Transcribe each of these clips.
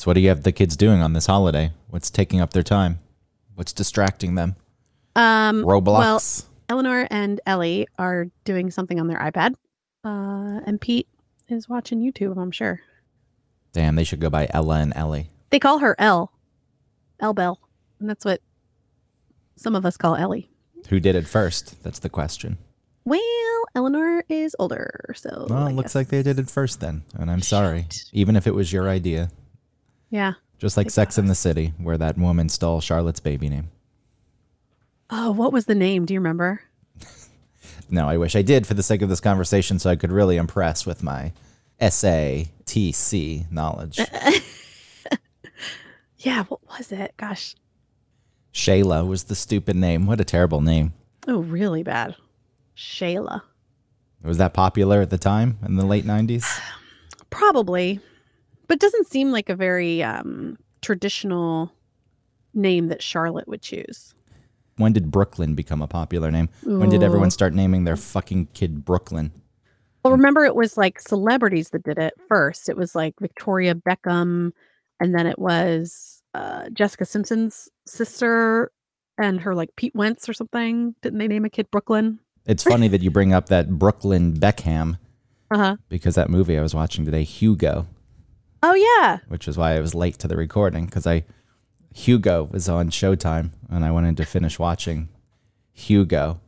So, what do you have the kids doing on this holiday? What's taking up their time? What's distracting them? Um, Roblox. Well, Eleanor and Ellie are doing something on their iPad, uh, and Pete is watching YouTube. I'm sure Damn, they should go by Ella and Ellie. they call her Elle, Elle Bell, and that's what some of us call Ellie. Who did it first? That's the question. Well, Eleanor is older, so Well, I looks guess- like they did it first then, and I'm sorry. Even if it was your idea, Yeah. just like Sex in the City, where that woman stole Charlotte's baby name. Oh, what was the name? Do you remember? No, I wish I did for the sake of this conversation, so I could really impress with my SATC knowledge. Yeah. What was it? Gosh. Shayla was the stupid name. What a terrible name. Oh, really bad. Shayla. Was that popular at the time in the late 90s? Probably, but it doesn't seem like a very um, traditional name that Charlotte would choose. When did Brooklyn become a popular name? When did everyone start naming their fucking kid Brooklyn? Well, remember, it was like celebrities that did it first. It was like Victoria Beckham, and then it was uh, Jessica Simpson's sister and her like Pete Wentz or something. Didn't they name a kid Brooklyn? It's funny that you bring up that Brooklyn Beckham Uh huh. because that movie I was watching today, Hugo, Oh yeah. which is why I was late to the recording because I Hugo was on Showtime and I wanted to finish watching Hugo,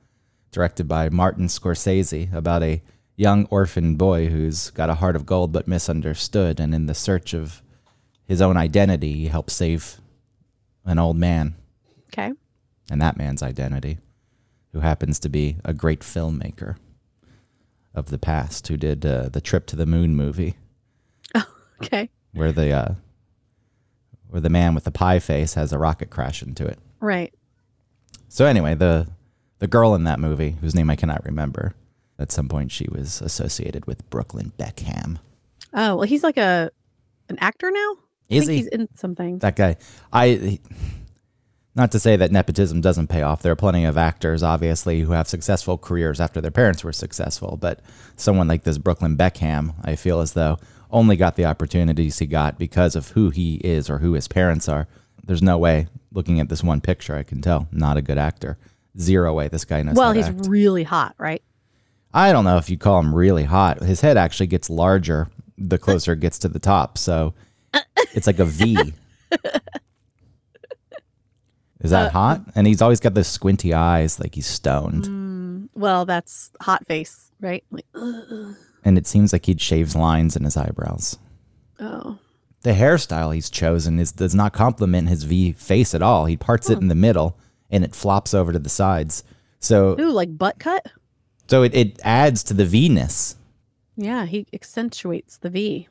directed by Martin Scorsese, about a young orphan boy who's got a heart of gold but misunderstood, and in the search of his own identity, he helps save an old man Okay. and that man's identity, who happens to be a great filmmaker of the past, who did uh, the Trip to the Moon movie, Okay. where the uh, where the man with the pie face has a rocket crash into it. Right. So anyway, the the girl in that movie, whose name I cannot remember, at some point she was associated with Brooklyn Beckham. Oh well, he's like a an actor now. I Is think he He's in something. that guy? I. he- not to say that nepotism doesn't pay off. There are plenty of actors, obviously, who have successful careers after their parents were successful. But someone like this Brooklyn Beckham, I feel as though only got the opportunities he got because of who he is or who his parents are. There's no way, looking at this one picture, I can tell, not a good actor. Zero way this guy knows well, he's act. really hot, right? I don't know if you call him really hot. His head actually gets larger the closer it gets to the top. So it's like a V. Is that Uh, hot? And he's always got those squinty eyes like he's stoned. Well, that's hot face, right? Like, ugh. And it seems like he shaves lines in his eyebrows. oh, The hairstyle he's chosen is does not complement his V face at all. He parts it in the middle and it flops over to the sides. So ooh, like butt cut. so it, it adds to the V-ness. Yeah, he accentuates the V.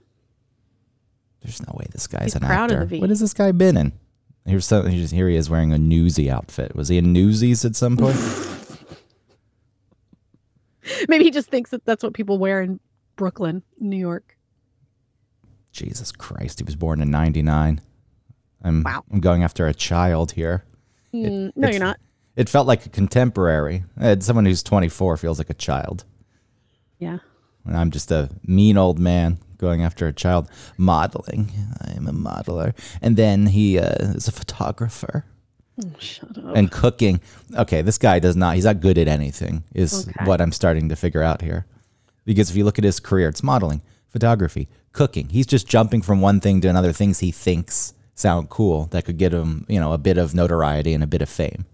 There's no way this guy's He's an actor. What has this guy been in? Here's some, here's, here he is wearing a newsy outfit. Was he in newsies at some point? Maybe he just thinks that that's what people wear in Brooklyn, New York. Jesus Christ, he was born in 99. I'm, Wow. I'm going after a child here. Mm, no, you're not. It felt like a contemporary. Uh, someone who's 24 feels like a child. Yeah. And I'm just a mean old man going after a child. Modeling. I'm a modeler. And then he uh, is a photographer. Oh, shut up. and cooking. Okay, this guy does not. He's not good at anything. Is Okay. what I'm starting to figure out here. Because if you look at his career, it's modeling, photography, cooking. He's just jumping from one thing to another. Things he thinks sound cool that could get him, you know, a bit of notoriety and a bit of fame.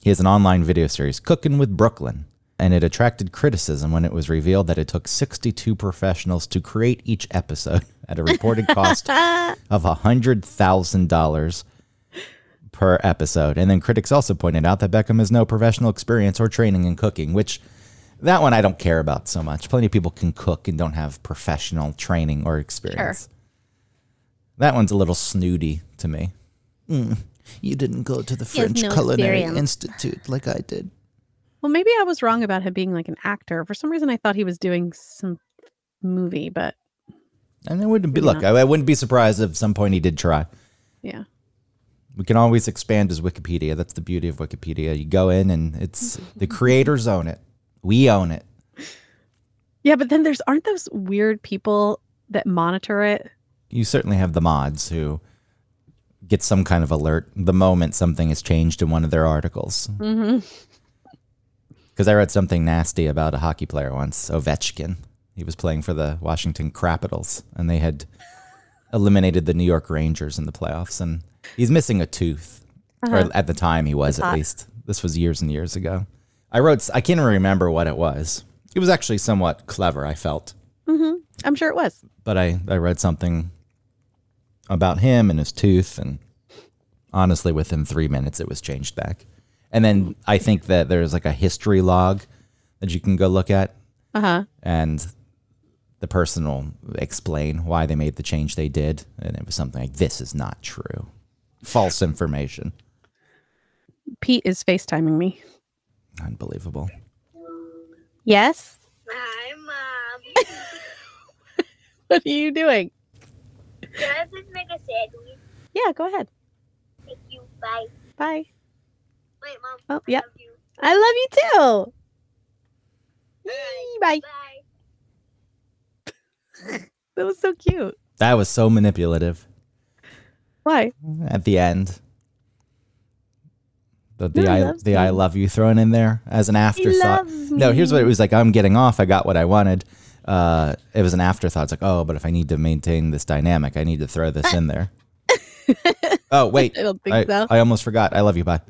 He has an online video series, Cooking with Brooklyn, and it attracted criticism when it was revealed that it took 62 professionals to create each episode at a reported cost of $100,000 per episode. And then critics also pointed out that Beckham has no professional experience or training in cooking, which that one I don't care about so much. Plenty of people can cook and don't have professional training or experience. That one's a little snooty to me. Mm, you didn't go to the French no Culinary experience. Institute like I did. Well, maybe I was wrong about him being like an actor. For some reason, I thought he was doing some movie, but And it wouldn't be look. I, I wouldn't be surprised if at some point he did try. yeah. We can always expand as Wikipedia. That's the beauty of Wikipedia. You go in and it's the creators own it. We own it. Yeah, but then there's aren't those weird people that monitor it? you certainly have the mods who get some kind of alert the moment something has changed in one of their articles. Mm-hmm. Because I read something nasty about a hockey player once, Ovechkin. He was playing for the Washington Capitals, and they had eliminated the New York Rangers in the playoffs, and he's missing a tooth, or at the time he was at least. This was years and years ago. I wrote, I can't even remember what it was. It was actually somewhat clever, I felt Mm-hmm. I'm sure it was. but I, I read something about him and his tooth and honestly within three minutes it was changed back and then i think that there's like a history log that you can go look at Uh huh. and the person will explain why they made the change they did and it was something like this is not true false information Pete is FaceTiming me. unbelievable Yes. Hi, Mom. What are you doing? Can I please make a sandwich? Yeah, go ahead. Thank you. Bye. Bye. Wait, Mom. Oh, I yep. love you. I love you too. Yee, Bye. Bye. That was so cute. that was so manipulative Why? at the end the, the, No, I, the I love you thrown in there as an afterthought No, here's what it was like. I'm getting off. I got what I wanted. Uh, it was an afterthought. It's like, oh, but if I need to maintain this dynamic, I need to throw this in there. oh, wait. I don't think I, so. I almost forgot. I love you. Bye.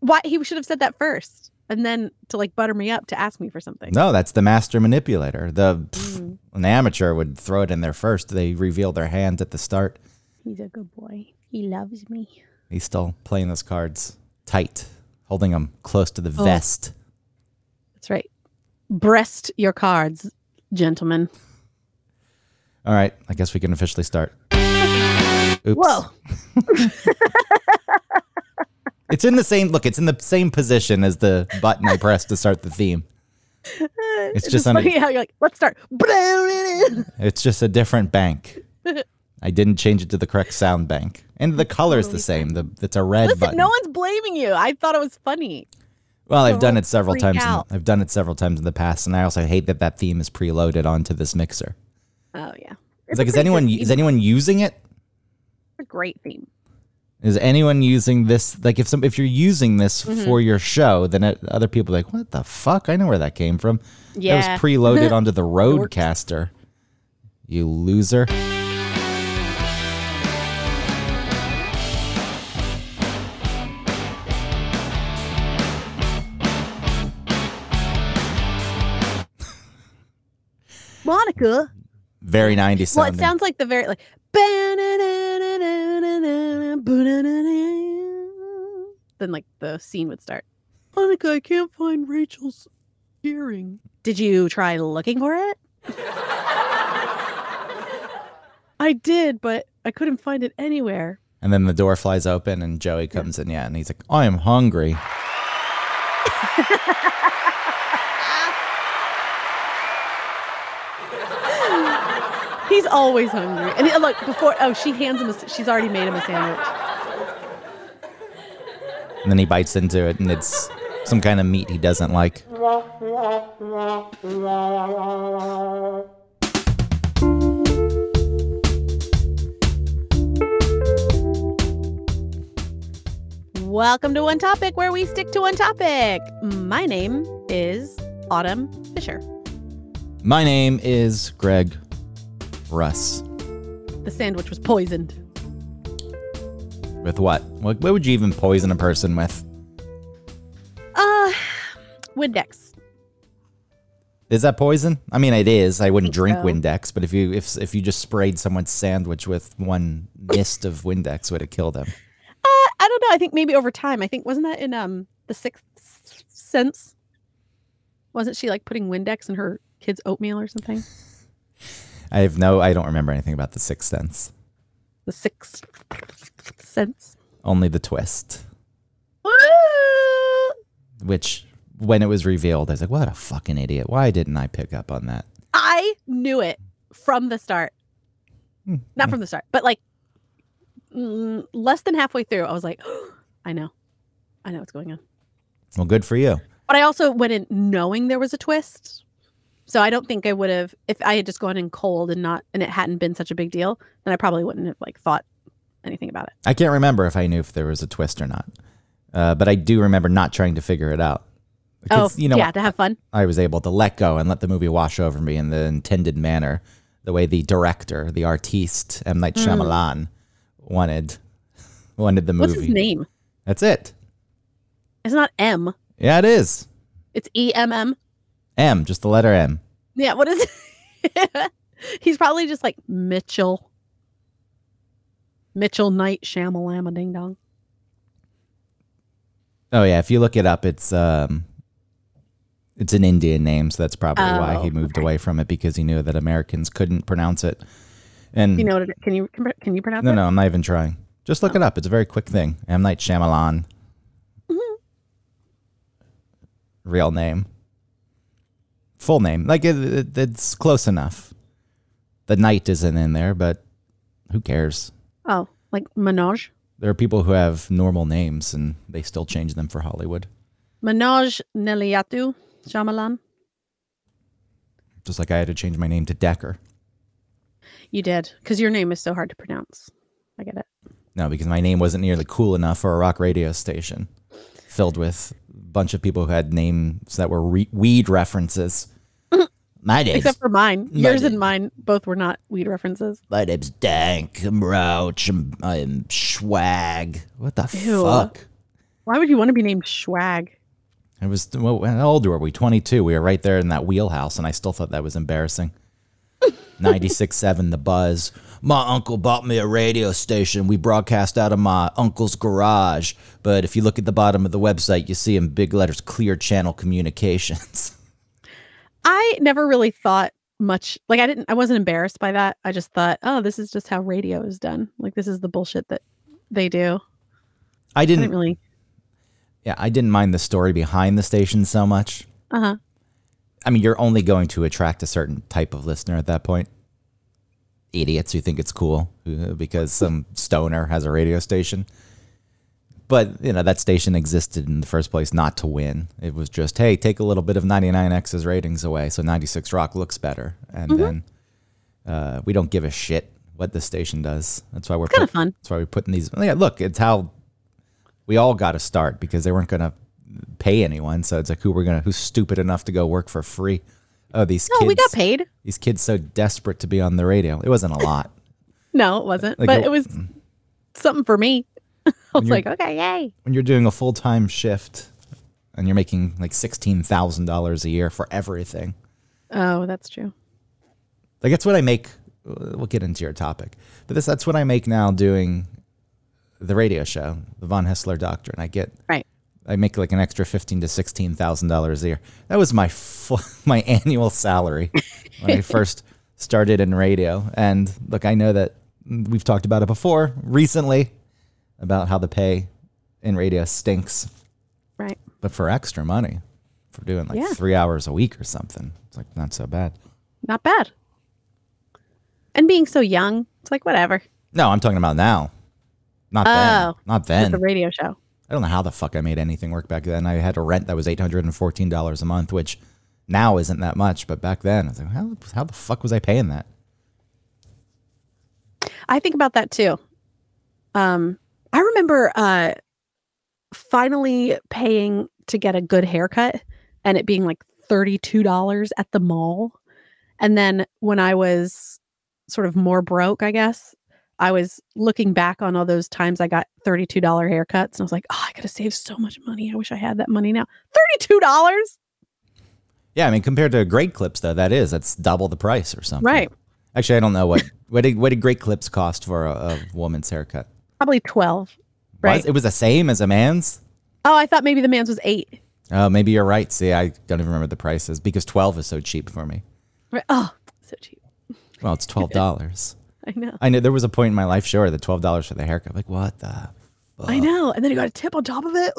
Why he should have said that first, and then to like butter me up to ask me for something. No, that's the master manipulator. The an amateur would throw it in there first. They reveal their hand at the start. he's a good boy. He loves me. He's still playing those cards tight, holding them close to the Oh. vest. That's right. Breast your cards, gentlemen. All right, I guess we can officially start. Oops. Whoa. It's in the same look. It's in the same position as the button I pressed to start the theme. It's, just under- funny how you're like, let's start. It's just a different bank. I didn't change it to the correct sound bank, and the color is the same. The it's a red Listen, button. no one's blaming you. I thought it was funny. well, I've done it several times. In. I've done it several times in the past, and I also hate that that theme is preloaded onto this mixer. Oh yeah. It's a like, is anyone is anyone using it? It's a great theme. Is anyone using this? Like, if some if you're using this Mm-hmm. for your show, then it, other people are like, what the fuck? I know where that came from. Yeah. That was preloaded onto the. RODECaster. You loser. Monica. Very 90s Well, it sounds like the very like. Then like the scene would start. Monica, I can't find Rachel's earring. Did you try looking for it? I did, but I couldn't find it anywhere. And then the door flies open and Joey comes in, yeah, and he's like, I am hungry. He's always hungry. And he, look, before oh, she hands him a she's already made him a sandwich. And then he bites into it and it's some kind of meat he doesn't like. Welcome to One Topic, where we stick to one topic. My name is Autumn Fisher. My name is Greg Russ. The sandwich was poisoned. With what? What, what would you even poison a person with? Uh, Windex. Is that poison? I mean, it is. I wouldn't drink so. Windex, but if you if if you just sprayed someone's sandwich with one mist of Windex, would it kill them? Uh, I don't know. I think maybe over time. I think wasn't that in um the Sixth Sense? Wasn't she like putting Windex in her kids' oatmeal or something? I have no. I don't remember anything about the Sixth Sense. The Sixth Sense. Only the twist, Woo! which when it was revealed, I was like, "What a fucking idiot! Why didn't I pick up on that?" I knew it from the start. Hmm. Not from the start, but like mm, less than halfway through, I was like, I know. I know what's going on. Well, good for you. But I also went in knowing there was a twist. So I don't think I would have if I had just gone in cold and not and it hadn't been such a big deal, then I probably wouldn't have like thought anything about it. I can't remember if I knew if there was a twist or not, uh, but I do remember not trying to figure it out. Oh, Because, you know, yeah, to have fun. I was able to let go and let the movie wash over me in the intended manner, the way the director, the artiste, M Night Shyamalan, wanted wanted the movie. Mm. What's his name? That's it. It's not M. Yeah, it is. It's E M M. M, just the letter M. Yeah, what is it? He's probably just like Mitchell. Mitchell Knight Shamalama Ding Dong. Oh yeah, if you look it up, it's um, it's an Indian name, so that's probably why he Oh, moved okay. away from it because he knew that Americans couldn't pronounce it. And You know what it can you can you pronounce no, it? no, no, I'm not even trying. Just look it up. It's a very quick thing. M Night Shyamalan. Mm-hmm. Real name. Full name. Like it, it, it's close enough. The knight isn't in there, but who cares? Oh, like Manoj. There are people who have normal names and they still change them for Hollywood. Manoj Nelliyattu Shyamalan. Just like I had to change my name to Decker. You did because your name is so hard to pronounce. I get it. No, because my name wasn't nearly cool enough for a rock radio station filled with a bunch of people who had names that were re- weed references. My name's Except for mine. my Yours name- and mine both were not weed references. my name's Dank. I'm Roach. I'm, I'm Swag. What the Ew. fuck? Why would you want to be named Schwag? I was well, how old were we? Twenty two. We were right there in that wheelhouse, and I still thought that was embarrassing. 96.7 The Buzz. My uncle bought me a radio station. We broadcast out of my uncle's garage. But if you look at the bottom of the website, you see in big letters Clear Channel Communications. I never really thought much like I didn't I wasn't embarrassed by that. I just thought, oh, this is just how radio is done. Like this is the bullshit that they do. I I didn't, didn't really yeah, I didn't mind the story behind the station so much. uh-huh. I mean, you're only going to attract a certain type of listener at that point. Idiots who think it's cool because some stoner has a radio station. But, you know, that station existed in the first place not to win. It was just, hey, take a little bit of 99X's ratings away so 96 Rock looks better. And then uh, we don't give a shit what the station does. That's why we're Kind of fun. that's why we're putting these. Yeah, look, it's how we all got to start because they weren't going to pay anyone. So it's like who we're gonna who's stupid enough to go work for free. Oh, these No, kids. we got paid. These kids so desperate to be on the radio. It wasn't a lot. No, it wasn't. Like but a- it was something for me. I was like, okay, yay. when you're doing a full time shift and you're making like sixteen thousand dollars a year for everything. Oh, that's true. Like that's what I make. Uh, we'll get into your topic, but this that's what I make now doing the radio show, the Von Haessler Doctrine. I get Right. I make like an extra fifteen to sixteen thousand dollars a year. That was my fu- my annual salary when I first started in radio. And look, I know that we've talked about it before recently about how the pay in radio stinks, Right. but for extra money, for doing like Yeah. three hours a week or something, it's like not so bad. Not bad. And being so young, it's like whatever. No, I'm talking about now, not Oh, then, not then. a radio show. I don't know how the fuck I made anything work back then. I had a rent that was eight hundred and fourteen dollars a month, which now isn't that much, but back then I was like, how, how the fuck was I paying that? I think about that too. Um, I remember uh, finally paying to get a good haircut and it being like $32 at the mall. And then when I was sort of more broke, I guess, I was looking back on all those times I got $32 haircuts and I was like, oh, I could have saved so much money. I wish I had that money now. $32? Yeah, I mean, compared to Great Clips, though, that is that's double the price or something. Right. Actually, I don't know what what did what did Great Clips cost for a, a woman's haircut? Probably 12. Was- Right. it was the same as a man's. Oh, I thought maybe the man's was eight. Oh, maybe you're right. See, I don't even remember the prices because twelve is so cheap for me. Right. Oh, so cheap. Well, it's twelve dollars. I know. I know there was a point in my life, sure, the twelve dollars for the haircut. Like, what the? I know. And then you got a tip on top of it.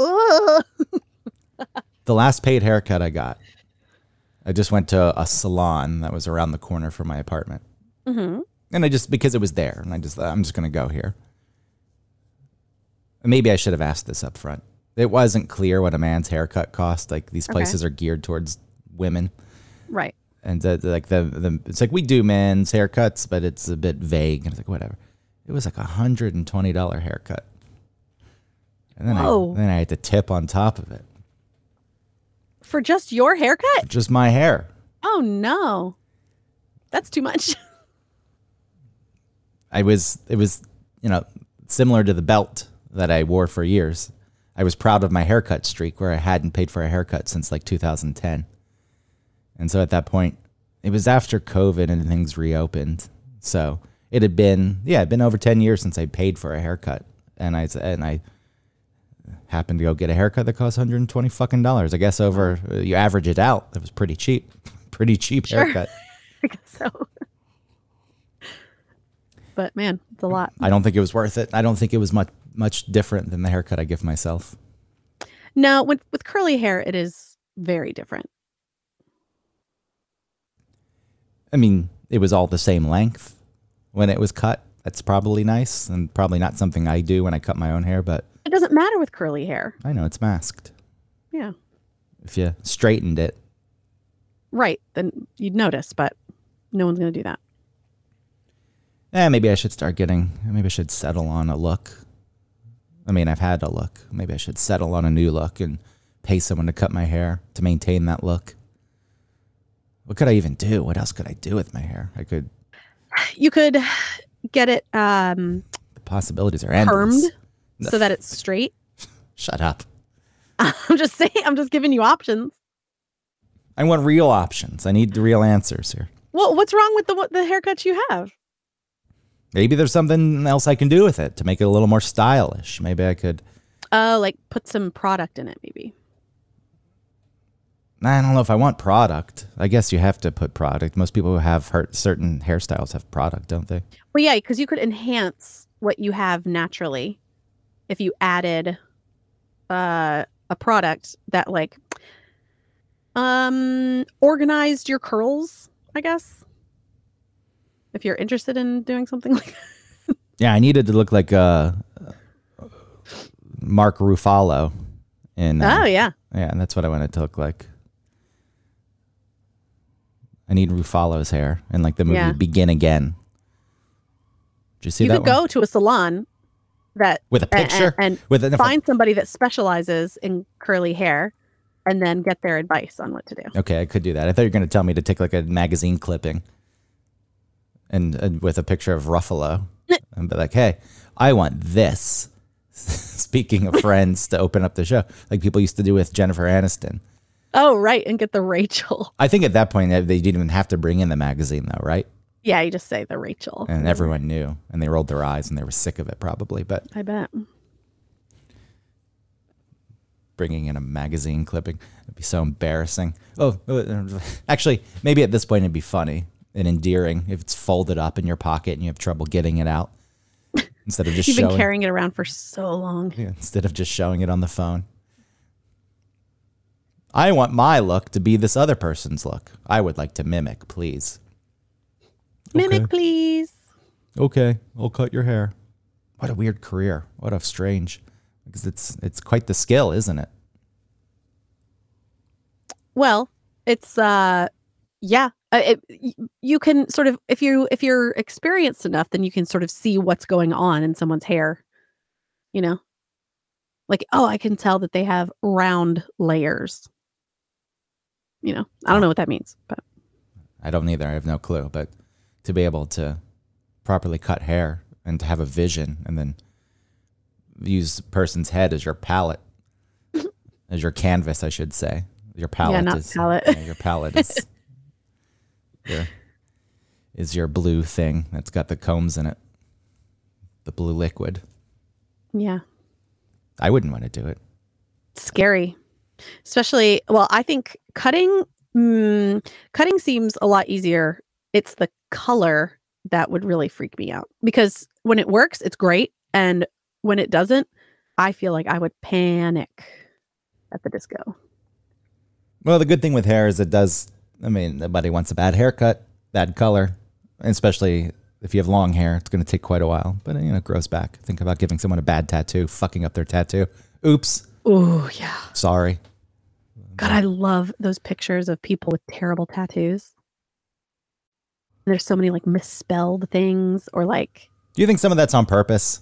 The last paid haircut I got, I just went to a salon that was around the corner from my apartment. hmm And I just, because it was there, and I just, thought, I'm just going to go here. Maybe I should have asked this up front. It wasn't clear what a man's haircut cost. Like these Okay. places are geared towards women. Right. and the, the- like the, the it's like we do men's haircuts, but it's a bit vague. And it's like whatever. It was like a hundred and twenty dollar haircut, and then Whoa. I then I had to tip on top of it. For just your haircut? Just my hair. Oh no. That's too much. I was it was you know similar to the belt that I wore for years. I was proud of my haircut streak where I hadn't paid for a haircut since like 2010. And so at that point, it was after COVID and things reopened. So it had been yeah, it'd been over 10 years since I paid for a haircut. And I and I happened to go get a haircut that cost 120 fucking dollars. I guess over uh, you average it out, it was pretty cheap. Pretty cheap Sure. haircut. I guess so. But man, it's a lot. I don't think it was worth it. I don't think it was much much different than the haircut I give myself. No, with with curly hair, it is very different. I mean, it was all the same length when it was cut. That's probably nice and probably not something I do when I cut my own hair, but It doesn't matter with curly hair. I know it's masked. Yeah. If you straightened it, Right. Then you'd notice, but no one's gonna do that. eh, maybe I should start getting, maybe I should settle on a look. I mean, I've had a look. Maybe I should settle on a new look and pay someone to cut my hair to maintain that look. What could I even do? What else could I do with my hair? I could, You could get it um the possibilities are endless. permed so that it's straight. Shut up. I'm just saying I'm just giving you options. I want real options. I need the real answers here. Well, what's wrong with the what the haircuts you have? Maybe there's something else I can do with it to make it a little more stylish. Maybe I could. Uh like put some product in it maybe. I don't know if I want product. I guess you have to put product. Most people who have certain hairstyles have product, don't they? Well, yeah, because you could enhance what you have naturally if you added uh, a product that like um organized your curls, I guess. If you're interested in doing something like Yeah, I needed to look like uh, Mark Ruffalo. In uh, Oh yeah. yeah, and that's what I wanted to look like. I need Ruffalo's hair in like the movie Yeah. Begin Again. Did you see you that could one? go to a salon that with a picture and with a, find somebody that specializes in curly hair and then get their advice on what to do. Okay, I could do that. I thought you were going to tell me to take like a magazine clipping and, and with a picture of Ruffalo and be like, hey, I want this. Speaking of friends to open up the show, like people used to do with Jennifer Aniston. Oh, right, and get the Rachel. I think at that point they didn't even have to bring in the magazine though, right? Yeah, you just say the Rachel. And everyone knew and they rolled their eyes and they were sick of it probably. But I bet. bringing in a magazine clipping would be so embarrassing. Oh, actually, maybe at this point it'd be funny and endearing if it's folded up in your pocket and you have trouble getting it out instead of just You've showing. been carrying it around for so long. Yeah, instead of just showing it on the phone. I want my look to be this other person's look. I would like to mimic, please. Mimic, Okay. please. Okay, I'll cut your hair. What a weird career. What a strange. Because it's it's quite the skill, isn't it? Well, it's uh yeah, uh, it, you can sort of if you if you're experienced enough then you can sort of see what's going on in someone's hair. You know? Like, oh, I can tell that they have round layers. You know, I don't know what that means, but I don't either. I have no clue. But to be able to properly cut hair and to have a vision and then use a person's head as your palette, as your canvas, I should say. Your palette yeah, not is palette. yeah, your palette is your is your blue thing that's got the combs in it. The blue liquid. yeah. I wouldn't want to do it. scary especially well i think cutting mm, cutting seems a lot easier it's the color that would really freak me out because when it works it's great and when it doesn't i feel like i would panic at the disco Well, the good thing with hair is it does. I mean, nobody wants a bad haircut, bad color, especially if you have long hair. It's going to take quite a while, but you know, it grows back. Think about giving someone a bad tattoo, fucking up their tattoo. Oops, oh yeah sorry. god i love those pictures of people with terrible tattoos there's so many like misspelled things or like Do you think some of that's on purpose?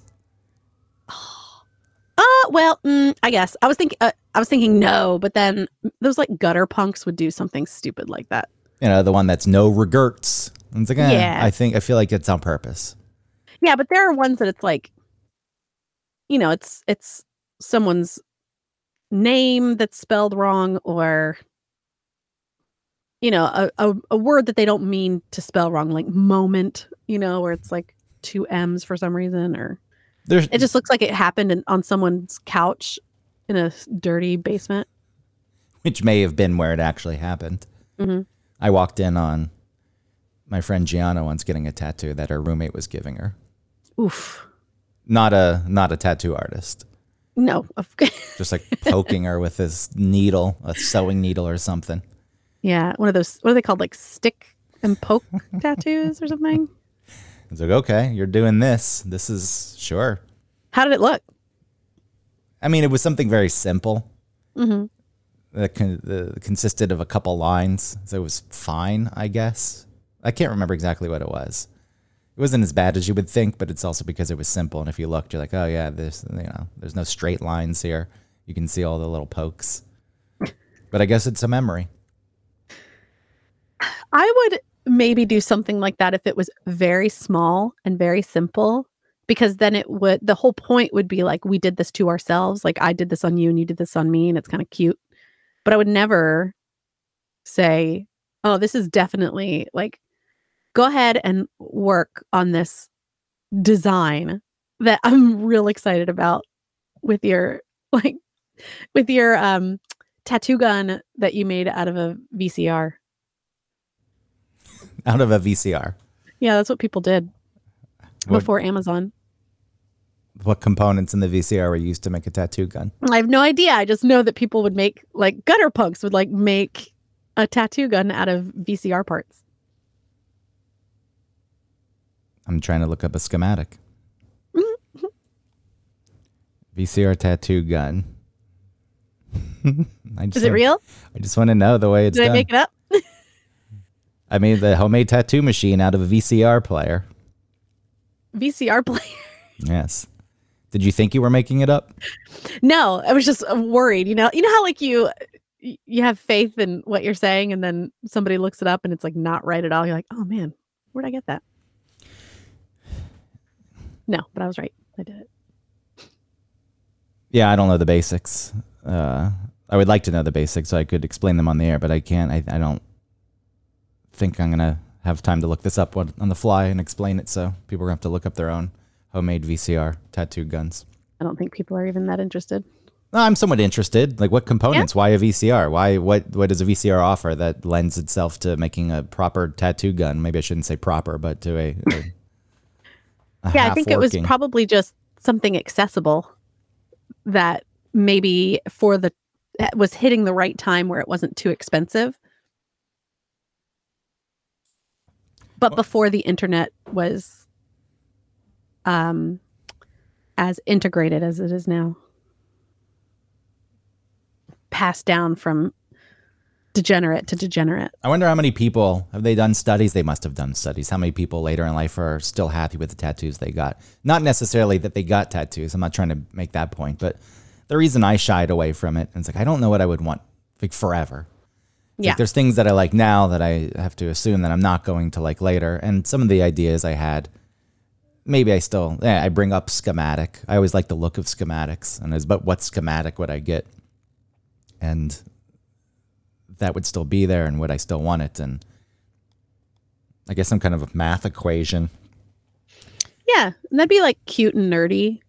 Uh well mm, i guess i was thinking uh, i was thinking no but then those like gutter punks would do something stupid like that You know, the one that's no regrets. It's like, eh, Yeah. I think I feel like it's on purpose. yeah but there are ones that it's like you know it's it's someone's name that's spelled wrong or you know a, a, a word that they don't mean to spell wrong like moment you know where it's like two m's for some reason or There's it just looks like it happened in, on someone's couch in a dirty basement which may have been where it actually happened. Mhm. I walked in on my friend Gianna once getting a tattoo that her roommate was giving her. oof Not a not a tattoo artist. no Just like poking her with his needle, a sewing needle or something. yeah one of those what are they called like stick and poke tattoos or something It's like, okay, you're doing this. This is sure. how did it look I mean, it was something very simple. hmm that con- consisted of a couple lines, so it was fine, I guess. I can't remember exactly what it was. It wasn't as bad as you would think, but it's also because it was simple. And if you looked, you're like, oh yeah, this, you know, there's no straight lines here. You can see all the little pokes. But I guess it's a memory. I would maybe do something like that if it was very small and very simple, because then it would, the whole point would be like, we did this to ourselves. Like, I did this on you and you did this on me, and it's kind of cute. But I would never say, oh, this is definitely like, go ahead and work on this design that I'm real excited about with your, like, with your um tattoo gun that you made out of a VCR. Out of a VCR. Yeah, that's what people did What, before Amazon. what components in the VCR were used to make a tattoo gun? I have no idea. I just know that people would make like gutter punks would like make a tattoo gun out of VCR parts. I'm trying to look up a schematic. VCR tattoo gun. Is it real? I just want to know the way it's Did done. I make it up? I made the homemade tattoo machine out of a VCR player. VCR player. Yes. Did you think you were making it up? No, I was just worried. You know, you know how like you you have faith in what you're saying, and then somebody looks it up and it's like not right at all. You're like, oh man, where'd I get that? No, but I was right. I did it. Yeah, I don't know the basics. Uh, I would like to know the basics so I could explain them on the air, but I can't. I, I don't think I'm gonna have time to look this up on, on the fly and explain it. So people are gonna have to look up their own homemade VCR tattoo guns. I don't think people are even that interested. No, I'm somewhat interested. Like, what components? Why a VCR? Why what what does a VCR offer that lends itself to making a proper tattoo gun? Maybe I shouldn't say proper, but to a, a, a yeah, I think it was probably just something accessible that maybe for the was hitting the right time where it wasn't too expensive. But before the internet was um as integrated as it is now. Passed down from degenerate to degenerate. I wonder how many people have they done studies? They must have done studies. How many people later in life are still happy with the tattoos they got? Not necessarily that they got tattoos. I'm not trying to make that point, but the reason I shied away from it, and it's like I don't know what I would want like forever. Yeah. Like there's things that I like now that I have to assume that I'm not going to like later, and some of the ideas I had, maybe I still yeah, I bring up schematic. I always like the look of schematics, and it's but what schematic would I get? And that would still be there and would I still want it? And I guess some kind of a math equation. Yeah, and that'd be like cute and nerdy.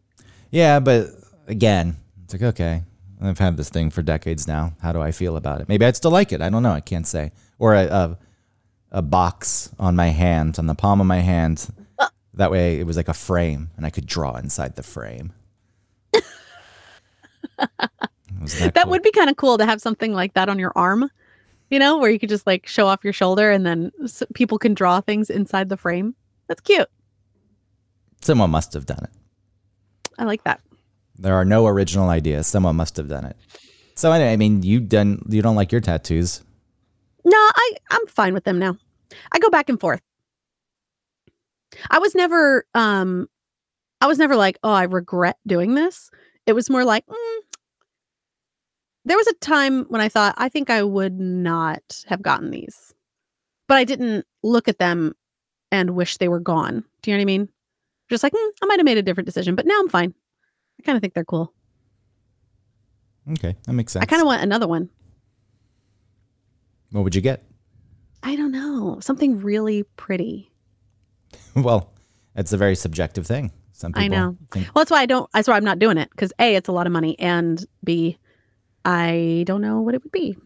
Yeah, but again, it's like, okay, I've had this thing for decades now. How do I feel about it? Maybe I'd still like it. I don't know. I can't say. Or a, a, a box on my hand, on the palm of my hand. That way it was like a frame and I could draw inside the frame. Wasn't That cool? would be kind of cool to have something like that on your arm, you know, where you could just like show off your shoulder and then people can draw things inside the frame. That's cute. Someone must have done it. I like that. There are no original ideas. Someone must have done it. So anyway, I mean, you done you don't like your tattoos. No, I I'm fine with them now. I go back and forth. I was never um I was never like, oh, I regret doing this. It was more like, mm, there was a time when I thought, I think I would not have gotten these. But I didn't look at them and wish they were gone. Do you know what I mean? Just like, mm, I might have made a different decision, but now I'm fine. I kind of think they're cool. Okay, that makes sense. I kind of want another one. What would you get? I don't know. Something really pretty. well, it's a very subjective thing. Some people I know. think Well, that's why I don't. That's why I'm not doing it because a, it's a lot of money, and b, I don't know what it would be.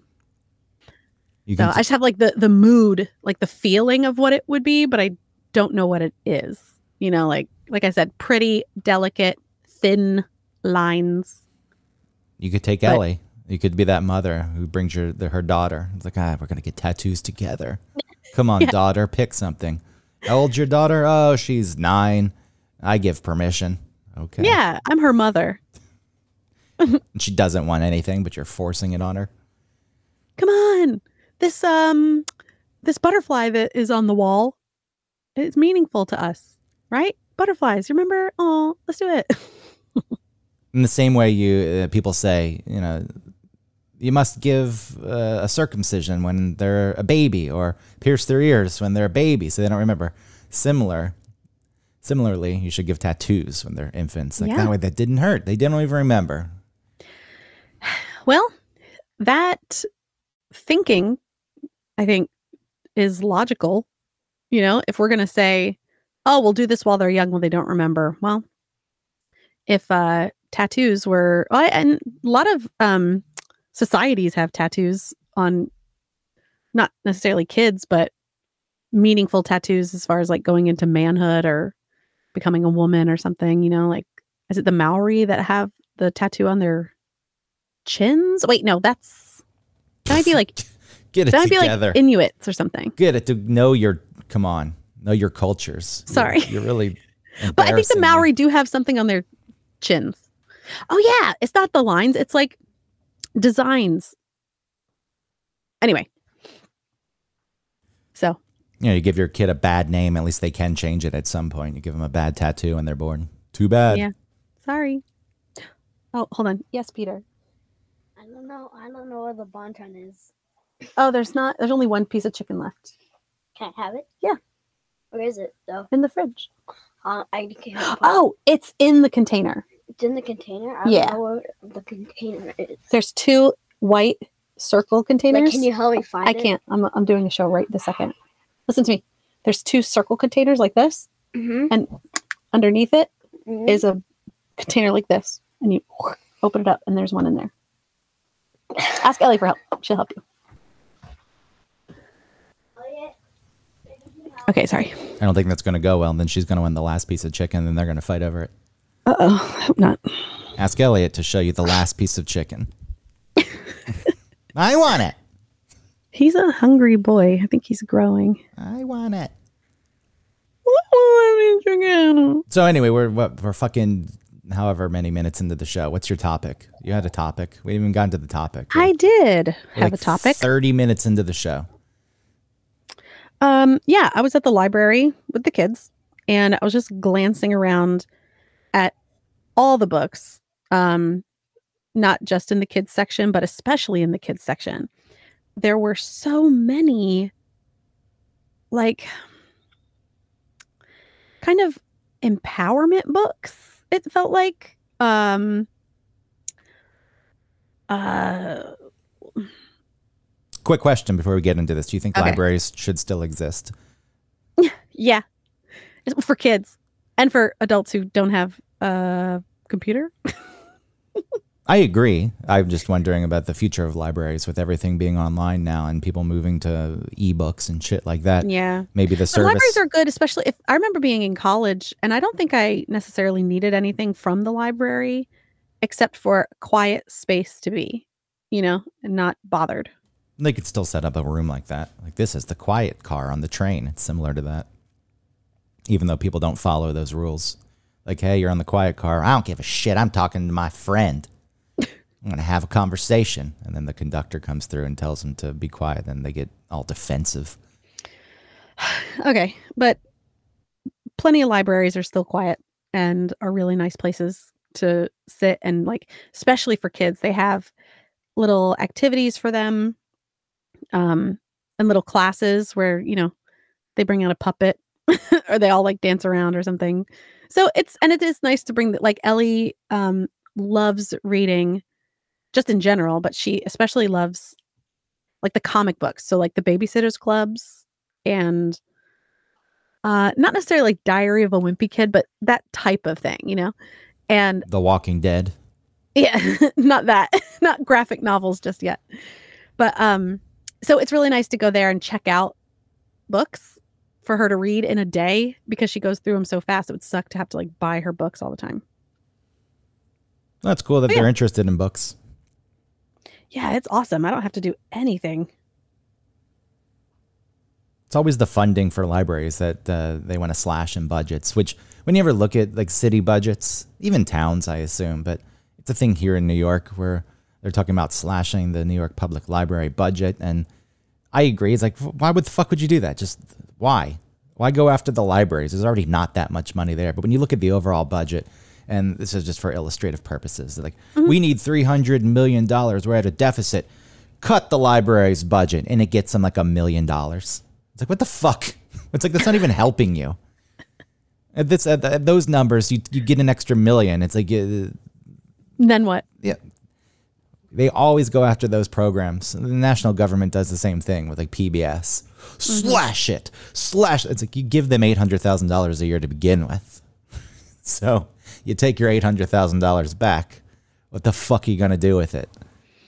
you So can. I just have like the the mood, like the feeling of what it would be, but I don't know what it is. You know, like like I said, pretty, delicate, thin lines. You could take But- Ellie. You could be that mother who brings your the, her daughter. It's like, ah, we're gonna get tattoos together. Come on, Yeah. daughter, pick something. How old's your daughter? Oh, she's nine. I give permission. Okay. Yeah, I'm her mother. She doesn't want anything, but you're forcing it on her. Come on, this um, this butterfly that is on the wall, it's meaningful to us, right? Butterflies, remember? Oh, let's do it. In the same way, you uh, people say, you know, you must give uh, a circumcision when they're a baby, or pierce their ears when they're a baby, so they don't remember. Similar, similarly, you should give tattoos when they're infants. Like Yeah. that way, that didn't hurt. They didn't even remember. Well, that thinking, I think, is logical. You know, if we're going to say, oh, we'll do this while they're young, when they don't remember. Well, if uh, tattoos were, oh, and a lot of um, societies have tattoos on not necessarily kids, but meaningful tattoos as far as like going into manhood or becoming a woman or something, you know, like, is it the Maori that have the tattoo on their chins? Wait, no, that's that might be like Get it that together. like Inuits or something. Get it to know your. Come on, know your cultures. You're- Sorry. you're, really. But I think the. Maori do have something on their chins. Oh yeah, it's not the lines; it's like designs. Anyway, so You know, you give your kid a bad name. At least they can change it at some point. You give them a bad tattoo and they're born. Too bad. Yeah. sorry. Oh, hold on. Yes, Peter. I don't know. I don't know where the bonton is. Oh, there's not. There's only one piece of chicken left Can I have it? Yeah. Where is it though? in the fridge. Uh, I can't. Oh, it's in the container. It's in the container. I don't Yeah. know where the container is. There's two white circle containers. Like, can you help me find I it? can't. I'm I'm doing a show right this second. Listen to me. There's two circle containers like this. Mm-hmm. And underneath it is a container like this, and you open it up, and there's one in there. Ask Ellie for help. She'll help you. Oh. Okay, sorry. I don't think that's going to go well. And then she's going to win the last piece of chicken, and then they're going to fight over it. Uh oh. Hope not. Ask Elliot to show you the last piece of chicken. I want it. He's a hungry boy. I think he's growing. I want it. So anyway, we're what, we're fucking however many minutes into the show. What's your topic? You had a topic. We haven't even gotten to the topic. We're- did have like a topic. Thirty minutes into the show. Um, yeah, I was at the library with the kids and I was just glancing around all the books. Um, not just in the kids section, but especially in the kids section. There were so many like kind of empowerment books, it felt like. Um uh Quick question before we get into this: Do you think Okay. libraries should still exist? Yeah. For kids and for adults who don't have a computer. I agree. I'm just wondering about the future of libraries with everything being online now and people moving to ebooks and shit like that. Yeah. Maybe the But service. libraries are good, especially if I remember being in college and I don't think I necessarily needed anything from the library except for quiet space to be, you know, and not bothered. They could still set up a room like that. Like this is the quiet car on the train. It's similar to that. Even though people don't follow those rules. Like, hey, you're on the quiet car. I don't give a shit. I'm talking to my friend. I'm going to have a conversation. And then the conductor comes through and tells them to be quiet. Then they get all defensive. Okay. But plenty of libraries are still quiet and are really nice places to sit and like especially for kids they have little activities for them um and little classes where you know they bring out a puppet or they all like dance around or something so it's and it is nice to bring that like ellie um loves reading just in general but she especially loves like the comic books so like the babysitters clubs and uh not necessarily like diary of a wimpy kid but that type of thing you know? And The Walking Dead. yeah not that not graphic novels just yet. But um so it's really nice to go there and check out books for her to read in a day because she goes through them so fast it would suck to have to like buy her books all the time That's cool that they're interested in books. yeah it's awesome i don't have to do anything It's always the funding for libraries that uh, they want to slash in budgets, which when you ever look at like city budgets, even towns, I assume, but it's a thing here in New York where they're talking about slashing the New York Public Library budget. And I agree. It's like, why would the fuck would you do that? Just why? Why go after the libraries? There's already not that much money there. But when you look at the overall budget, and this is just for illustrative purposes, like, we need $300 million. We're at a deficit. Cut the library's budget, and it gets them like a million dollars. It's like, what the fuck? It's like, that's not even helping you. At, this, at, at those numbers, you, you get an extra million. It's like, uh, then what yeah. They always go after those programs. The national government does the same thing with like PBS. Mm-hmm. Slash it. Slash. It's like you give them $800,000 a year to begin with. So you take your $800,000 back. What the fuck are you to do with it?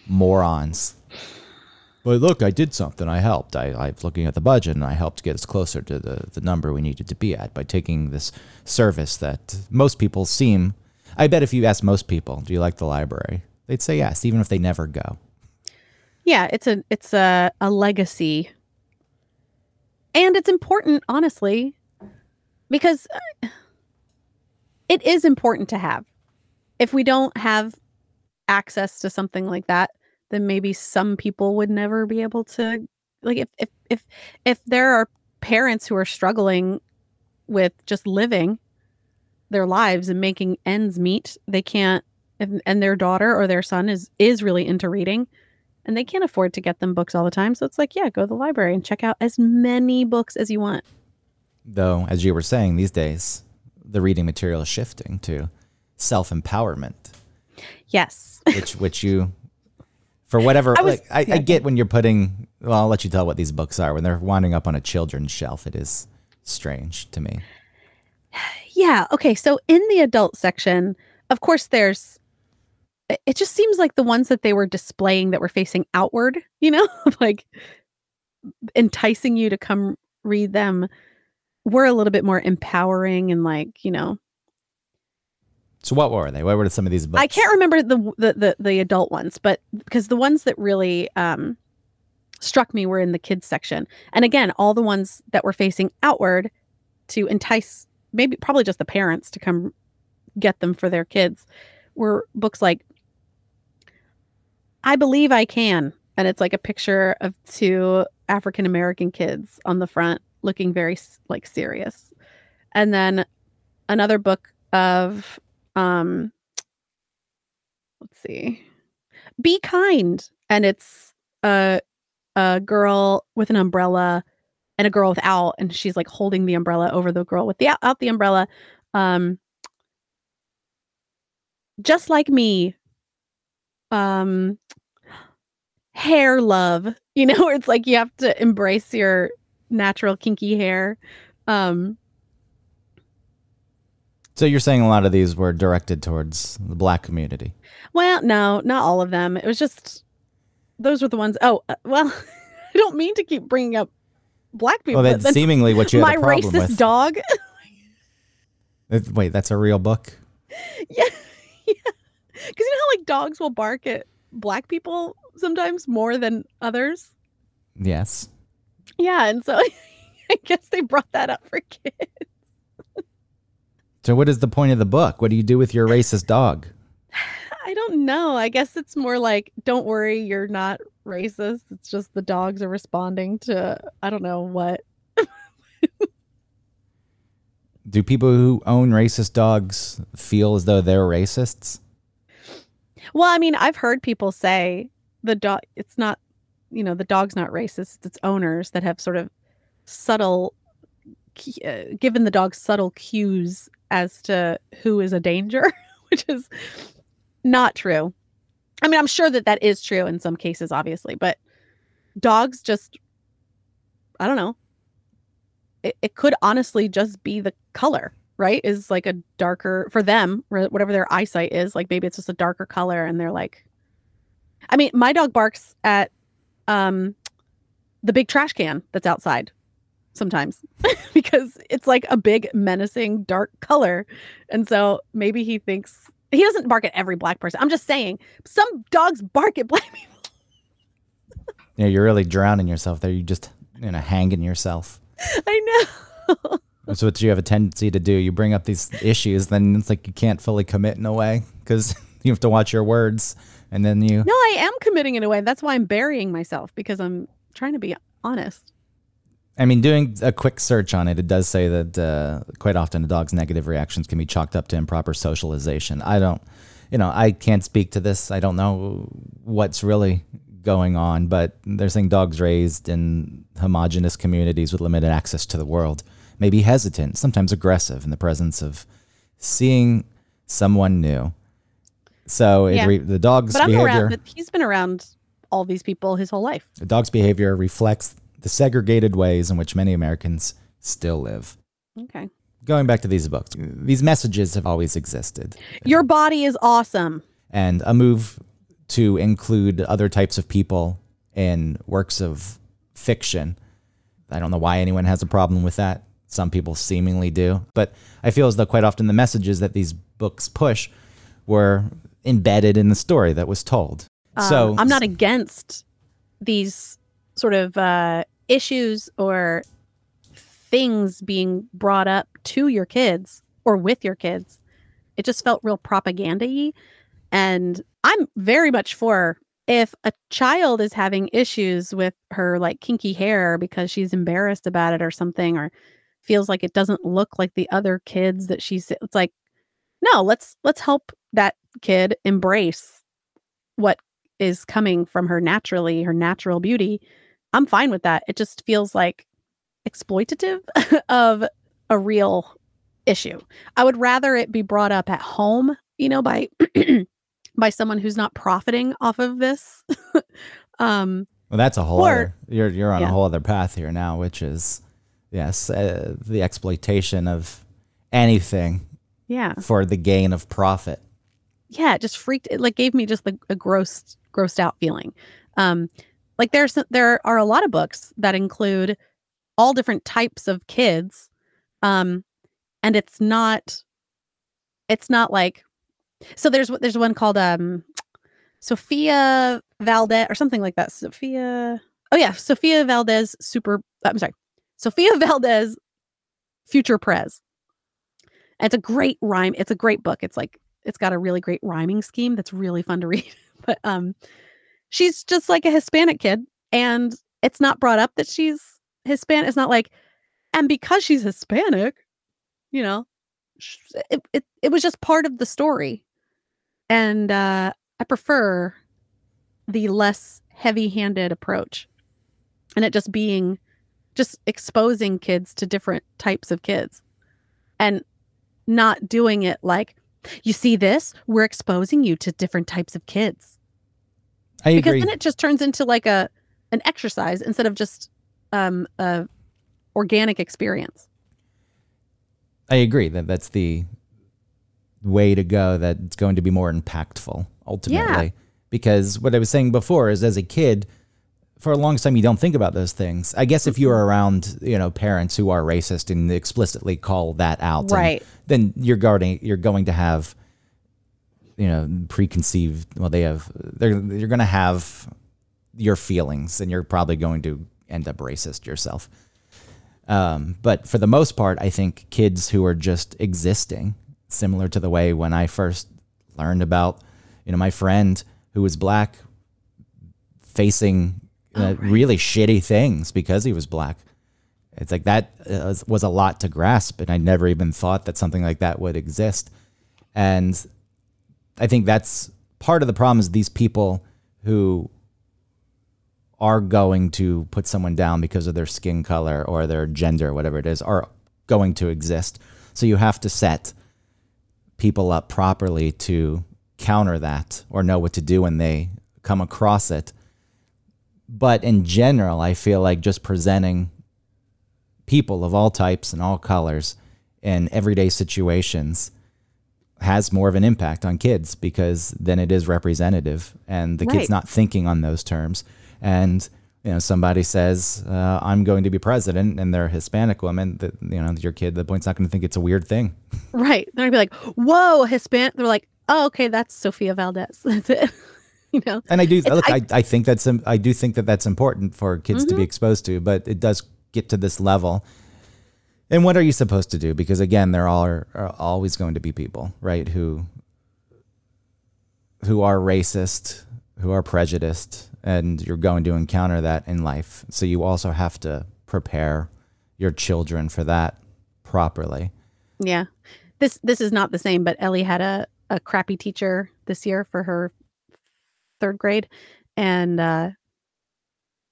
Morons. But look, I did something. I helped. I, I was looking at the budget and I helped get us closer to the, the number we needed to be at by taking this service that most people seem. I bet if you ask most people, do you like the library? They'd say yes, even if they never go. yeah it's a it's a, a legacy and it's important honestly because uh, it is important to have. If we don't have access to something like that then maybe some people would never be able to like if if if, if there are parents who are struggling with just living their lives and making ends meet they can't and, and their daughter or their son is is really into reading and they can't afford to get them books all the time. So it's like, yeah, go to the library and check out as many books as you want. Though, as you were saying, these days, the reading material is shifting to self empowerment, Yes. which, which you, for whatever, I was- like, I, yeah. I get when you're putting, well, I'll let you tell what these books are. When they're winding up on a children's shelf, it is strange to me. Yeah. Okay. So in the adult section, of course, there's. It- just seems like the ones that they were displaying that were facing outward, you know, like enticing you to come read them, were a little bit more empowering and like, you know, So, what were they? What were some of these books? I can't remember the, the the the adult ones, but because the ones that really um struck me were in the kids section. And again, all the ones that were facing outward to entice maybe probably just the parents to come get them for their kids were books like I believe I can. And it's like a picture of two African American kids on the front looking very like serious. And then another book of um let's see. Be kind. And it's a a girl with an umbrella and a girl without. And she's like holding the umbrella over the girl with the out the umbrella. Um just like me um hair love you know where it's like you have to embrace your natural kinky hair um So, you're saying a lot of these were directed towards the black community. Well, no, not all of them. It was just those were the ones. Oh, uh, well, I don't mean to keep bringing up black people. Well, but that's seemingly what you my had a problem racist with. dog. Wait, that's a real book? yeah. Because you know how like dogs will bark at black people sometimes more than others. Yes. Yeah, and so I guess they brought that up for kids. So, what is the point of the book? What do you do with your racist dog? I don't know. I guess it's more like, don't worry, you're not racist. It's just the dogs are responding to I don't know what. Do people who own racist dogs feel as though they're racists? Well, I mean, I've heard people say the dog. It's not, you know, the dog's not racist. It's its owners that have sort of subtle, uh, given the dog subtle cues as to who is a danger, which is not true. I mean, I'm sure that that is true in some cases, obviously, but dogs just, I don't know. It, it could honestly just be the color, right? Is like a darker for them, whatever their eyesight is. Like maybe it's just a darker color, and they're like, I mean, my dog barks at um the big trash can that's outside sometimes because it's like a big menacing dark color. And so maybe he thinks he doesn't bark at every black person. I'm just saying some dogs bark at black people. Yeah, you're really drowning yourself there. You just you know hanging yourself. I know. That's what you have a tendency to do. You bring up these issues, then it's like you can't fully commit in a way because you have to watch your words, and then you. No, I am committing in a way. That's why I'm burying myself because I'm trying to be honest. I mean, doing a quick search on it, it does say that uh, quite often a dog's negative reactions can be chalked up to improper socialization. I don't, you know, I can't speak to this. I don't know what's really going on, but they're saying dogs raised in homogenous communities with limited access to the world may be hesitant, sometimes aggressive in the presence of seeing someone new. So it Yeah. re- the dog's But I'm behavior. around. But he's been around all these people his whole life. The dog's behavior reflects the segregated ways in which many Americans still live. Okay. Going back to these books, these messages have always existed. Your body is awesome. And a move to include other types of people in works of fiction. I don't know why anyone has a problem with that. Some people seemingly do. But I feel as though quite often the messages that these books push were embedded in the story that was told. so Um, I'm not against these sort of uh, issues or things being brought up to your kids or with your kids. It just felt real propaganda y. And I'm very much for if a child is having issues with her like kinky hair because she's embarrassed about it or something, or feels like it doesn't look like the other kids that she's, it's like, no, let's let's help that kid embrace what is coming from her naturally, her natural beauty, I'm fine with that. It just feels like exploitative of a real issue. I would rather it be brought up at home, you know, by by someone who's not profiting off of this. um Well, that's a whole Or- other. You're you're on a whole other path here now, which is yes, uh, the exploitation of anything yeah. for the gain of profit. yeah, it just freaked it like gave me just the a gross grossed out feeling. Um like there's there are a lot of books that include all different types of kids. Um and it's not it's not like so there's there's one called um Sofia Valdez or something like that. Sofia Oh yeah, Sofia Valdez super I'm sorry. Sofia Valdez Future Prez. It's a great rhyme. It's a great book. It's like it's got a really great rhyming scheme that's really fun to read. But um she's just like a Hispanic kid and it's not brought up that she's Hispanic. It's not like and because she's Hispanic, you know, it it, it was just part of the story. And uh I prefer the less heavy-handed approach. And it just being just exposing kids to different types of kids. And not doing it like you see this we're exposing you to different types of kids I because agree. then it just turns into like a an exercise instead of just um a organic experience I agree that that's the way to go. That it's going to be more impactful ultimately. Yeah. Because what I was saying before is, as a kid, for a long time you don't think about those things. I guess if you are around, you know, parents who are racist and explicitly call that out, Right. then you're guarding. You're going to have, you know, preconceived. Well, they have. They're you're going to have your feelings, and you're probably going to end up racist yourself. Um, but for the most part, I think kids who are just existing, similar to the way when I first learned about, you know, my friend who was black facing uh, really shitty things because he was black. It's like that uh, was a lot to grasp, and I never even thought that something like that would exist. And I think that's part of the problem is these people who are going to put someone down because of their skin color or their gender, whatever it is, are going to exist. So you have to set people up properly to counter that or know what to do when they come across it. But in general, I feel like just presenting people of all types and all colors in everyday situations has more of an impact on kids because then it is representative and the Right. kid's not thinking on those terms. And you know, somebody says, uh, "I'm going to be president," and they're a Hispanic woman. That you know, your kid the point's not going to think it's a weird thing. Right. They're gonna be like, "Whoa, Hispanic." They're like, "Oh, okay, that's Sofia Valdez." That's it. you know. And I do It's- look. I- I, think that's I do think that that's important for kids to be mm-hmm. exposed to, but it does get to this level. And what are you supposed to do? Because again, there are, are always going to be people, right, who who are racist, who are prejudiced, and you're going to encounter that in life. So you also have to prepare your children for that properly. Yeah. This this is not the same, but Ellie had a a crappy teacher this year for her third grade and uh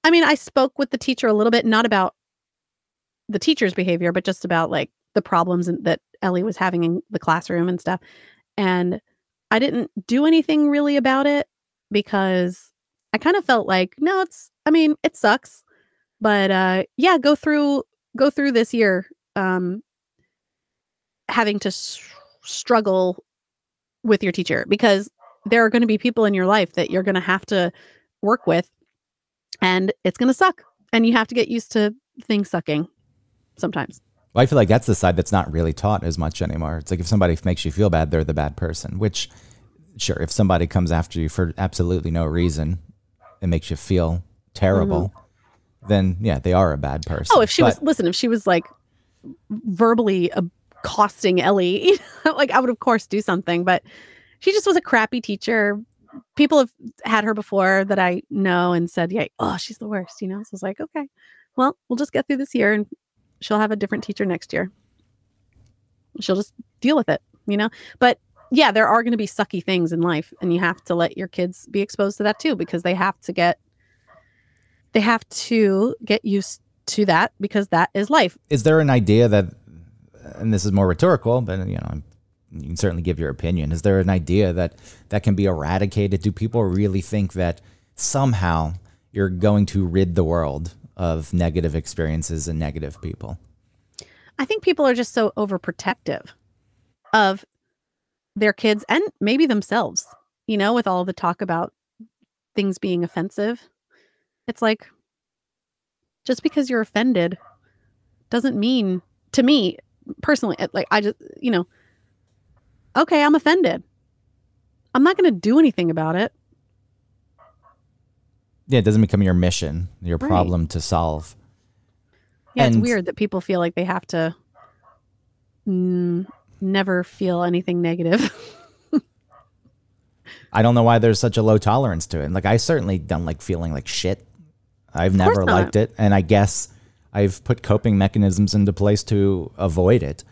I mean, I spoke with the teacher a little bit not about the teacher's behavior, but just about like the problems that Ellie was having in the classroom and stuff. And I didn't do anything really about it because I kind of felt like, no, it's I mean, it sucks. But uh yeah, go through go through this year um having to s- struggle with your teacher because there are going to be people in your life that you're going to have to work with and it's going to suck and you have to get used to things sucking sometimes Well, I feel like that's the side that's not really taught as much anymore. It's like if somebody makes you feel bad, they're the bad person. Which, sure, if somebody comes after you for absolutely no reason, it makes you feel terrible. Then yeah, they are a bad person. Mm-hmm. oh if she was listen if she was like verbally accosting ellie like i would of course do something but she just was a crappy teacher. People have had her before that i know and said yeah oh she's the worst you know? So it's like okay well we'll just get through this year and she'll have a different teacher next year. She'll just deal with it you know? But yeah there are going to be sucky things in life and you have to let your kids be exposed to that too because they have to get they have to get used to that because that is life. Is there an idea that, and this is more rhetorical, but you know, you can certainly give your opinion. Is there an idea that that can be eradicated? Do people really think that somehow you're going to rid the world of negative experiences and negative people? I think people are just so overprotective of their kids and maybe themselves, you know, with all the talk about things being offensive. It's like just because you're offended doesn't mean to me personally like I just, you know, okay, I'm offended. I'm not going to do anything about it. Yeah, it doesn't become your mission, your Right. problem to solve. Yeah, And- it's weird that people feel like they have to mm, never feel anything negative. I don't know why there's such a low tolerance to it. Like I certainly don't like feeling like shit. I've never liked it, and I guess I've put coping mechanisms into place to avoid it.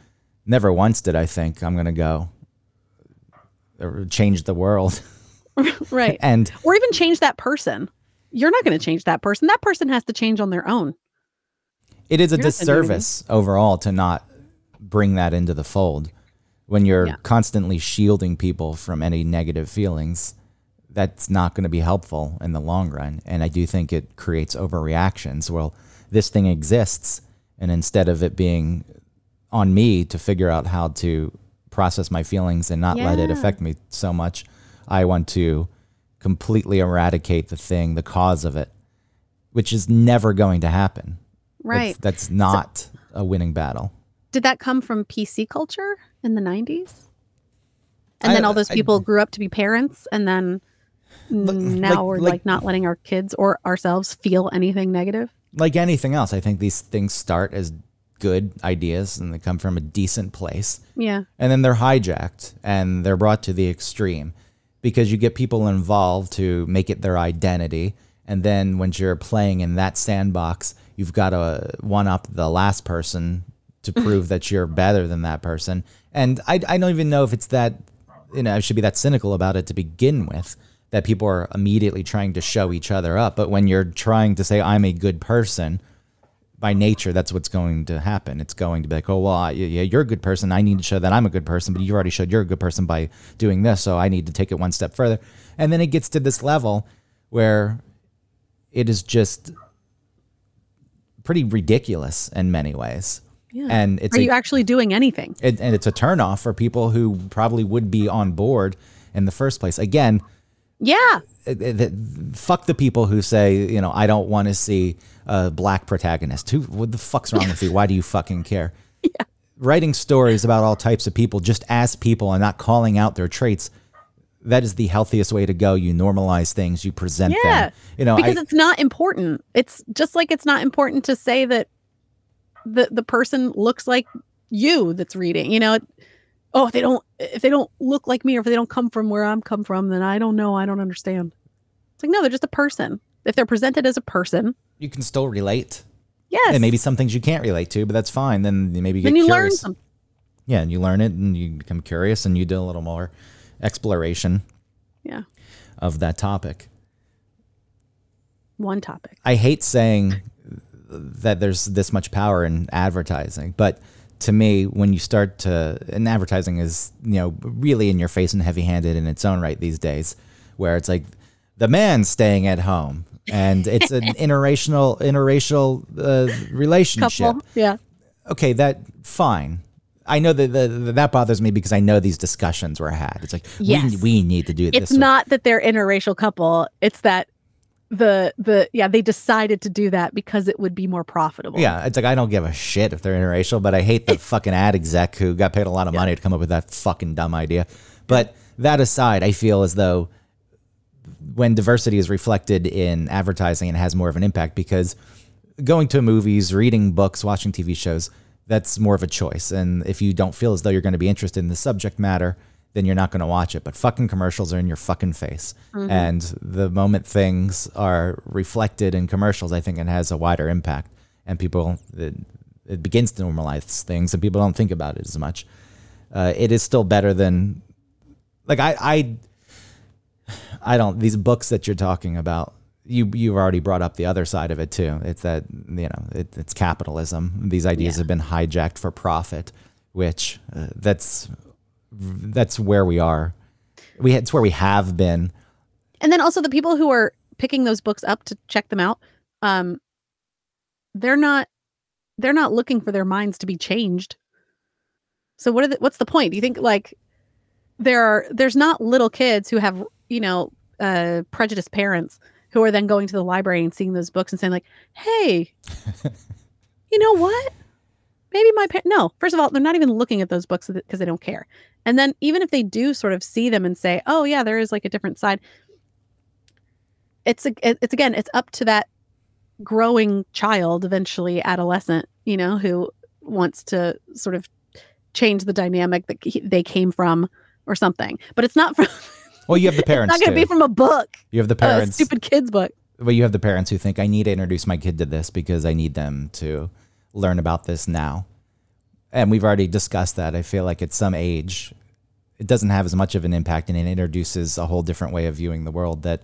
Never once did I think I'm gonna go or change the world. right. and or even change that person. You're not going to change that person. That person has to change on their own. it is a You're not gonna do anything. disservice overall to not bring that into the fold when you're Yeah. constantly shielding people from any negative feelings that's not going to be helpful in the long run and i do think it creates overreactions well this thing exists and instead of it being on me to figure out how to process my feelings and not let it affect me so much i want to completely eradicate the thing the cause of it which is never going to happen Right. that's, that's not a winning battle. Did that come from PC culture in the 90s? And I- then all those I- people grew up to be parents and then now like- we're like- like, not letting our kids or ourselves feel anything negative. Like anything else, I think these things start as good ideas and they come from a decent place. Yeah. And then they're hijacked and they're brought to the extreme because you get people involved to make it their identity. And then once you're playing in that sandbox, you've got to one up the last person to prove that you're better than that person. And I, I don't even know if it's that, you know, I should be that cynical about it to begin with, that people are immediately trying to show each other up. But when you're trying to say, I'm a good person, by nature, that's what's going to happen. It's going to be like, oh, well, I, yeah, you're a good person. I need to show that I'm a good person, but you already showed you're a good person by doing this. So I need to take it one step further. And then it gets to this level where it is just pretty ridiculous in many ways. Yeah. And it's Are a- you actually doing anything? it, and it's a turnoff for people who probably would be on board in the first place. Again, Yeah. Fuck the people who say, you know, I don't want to see a black protagonist. Who, what the fuck's wrong with you? Why do you fucking care? Writing stories about all types of people just as people and not calling out their traits. That is the healthiest way to go. You normalize things, you present Yeah. them. You know, because I, it's not important. It's just like it's not important to say that the the person looks like you that's reading. You know, oh, if they don't if they don't look like me or if they don't come from where I'm come from, then I don't know. I don't understand. It's like no, they're just a person. If they're presented as a person, you can still relate. yes, And maybe some things you can't relate to, but that's fine. Then you maybe get then you learn curious. something. Yeah, and you learn it and you become curious and you do a little more exploration Yeah, of that topic. one topic. I hate saying that there's this much power in advertising, but to me, when you start to, and advertising is, you know, really in your face and heavy handed in its own right these days, where it's like the man staying at home and it's an interracial, interracial uh, relationship. Couple, yeah, okay, that fine. I know that the, that bothers me because I know these discussions were had. It's like Yes. we, we need to do this. it's not that they're interracial couple. It's that the the yeah they decided to do that because it would be more profitable. Yeah, it's like I don't give a shit if they're interracial, but I hate the fucking ad exec who got paid a lot of money to come up with that fucking dumb idea. But that aside, I feel as though when diversity is reflected in advertising, it has more of an impact because going to movies, reading books, watching TV shows, that's more of a choice. And if you don't feel as though you're going to be interested in the subject matter, then you're not going to watch it. But fucking commercials are in your fucking face. And the moment things are reflected in commercials, I think it has a wider impact. And people, it, it begins to normalize things and people don't think about it as much. Uh, it is still better than, like, I, I, I don't, these books that you're talking about, you, you've already brought up the other side of it too. It's that, you know, it, it's capitalism. These ideas Yeah. have been hijacked for profit, which uh, that's, that's where we are. We, it's where we have been. and then also the people who are picking those books up to check them out um they're not they're not looking for their minds to be changed so what are the, what's the point do you think like there are there's not little kids who have you know uh prejudiced parents who are then going to the library and seeing those books and saying like hey you know what maybe my parents, no first of all they're not even looking at those books because they don't care and then even if they do sort of see them and say oh yeah there is like a different side it's a, it's again it's up to that growing child eventually adolescent you know who wants to sort of change the dynamic that he- they came from or something but it's not from Well, you have the parents. it's not going to be from a book you have the parents. stupid kids book well, you have the parents who think I need to introduce my kid to this because I need them to learn about this now. And we've already discussed that. I feel like at some age, it doesn't have as much of an impact and it introduces a whole different way of viewing the world that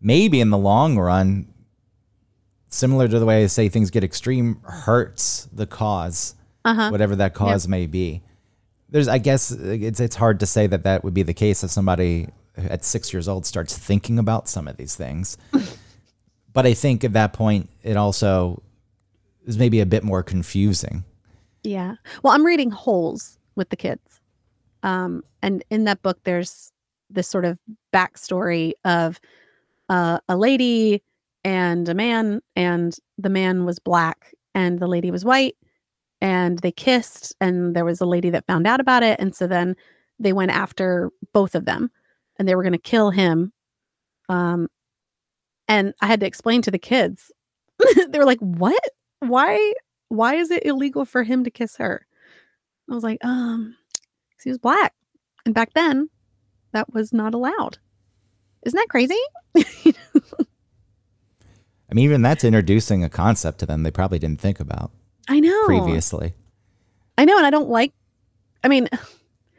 maybe in the long run, similar to the way I say things get extreme, hurts the cause, uh-huh whatever that cause may be. There's, I guess, it's it's hard to say that that would be the case if somebody at six years old starts thinking about some of these things. but I think at that point, it also is maybe a bit more confusing. Yeah. Well, I'm reading Holes with the kids. Um, and in that book, there's this sort of backstory of uh, a lady and a man, and the man was black and the lady was white, and they kissed, and there was a lady that found out about it. And so then they went after both of them and they were going to kill him. Um, and I had to explain to the kids, they were like, What? Why? why is it illegal for him to kiss her? I was like, um, 'cause he was black. And back then, that was not allowed. Isn't that crazy? I mean, even that's introducing a concept to them they probably didn't think about I know. previously. I know, and I don't like. I mean,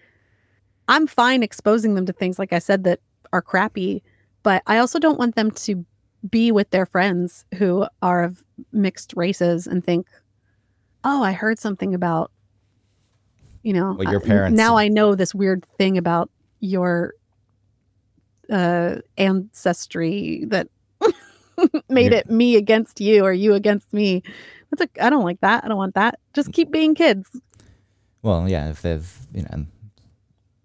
I'm fine exposing them to things like I said that are crappy, but I also don't want them to be with their friends who are of mixed races and think, "Oh, I heard something about." You know, Well, your uh, parents- Now I know this weird thing about your uh, ancestry that made Your- it me against you or you against me. That's a, I don't like that. I don't want that. Just keep being kids. Well, yeah, if they've, you know,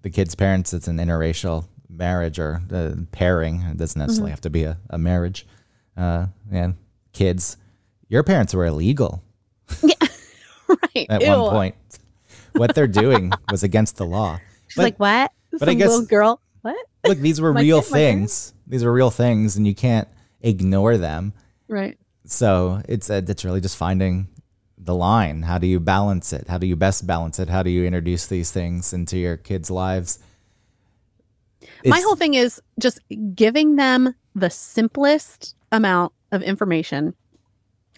the kid's parents, it's an interracial marriage or uh, pairing. It doesn't necessarily have to be a, a marriage. Uh, and kids, your parents were illegal Yeah, right. at Ew. one point. What they're doing was against the law. She's But- like, what? but I guess- little girl. What? Look, these were real kid, things. These are real things, and you can't ignore them. Right. So it's uh, it's really just finding the line. How do you balance it? How do you best balance it? How do you introduce these things into your kids' lives? My whole thing is just giving them the simplest amount of information.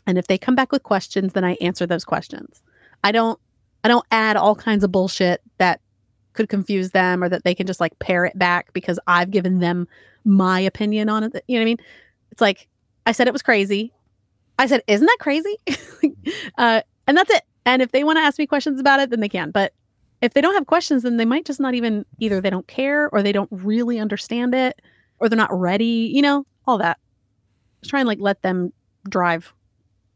And if they come back with questions, then I answer those questions. I don't I don't add all kinds of bullshit that could confuse them or that they can just like parrot back because I've given them my opinion on it. You know what I mean? It's like I said it was crazy. I said, isn't that crazy? uh, and that's it. And if they want to ask me questions about it, then they can. But if they don't have questions, then they might just not even either they don't care or they don't really understand it or they're not ready, you know, all that. Just try and like let them drive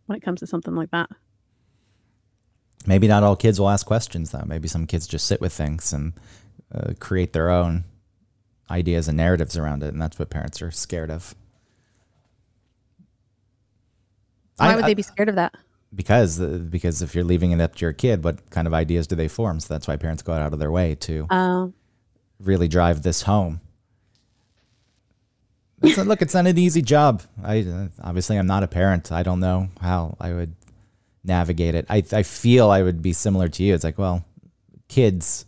when it comes to something like that. Maybe not all kids will ask questions though. Maybe some kids just sit with things and uh, create their own ideas and narratives around it, and that's what parents are scared of. Why I- would they be scared of that? Because because if you're leaving it up to your kid, what kind of ideas do they form? So that's why parents go out of their way to Uh, really drive this home. It's a- look, it's not an easy job. I obviously I'm not a parent. I don't know how I would navigate it. I I feel I would be similar to you. It's like, well, kids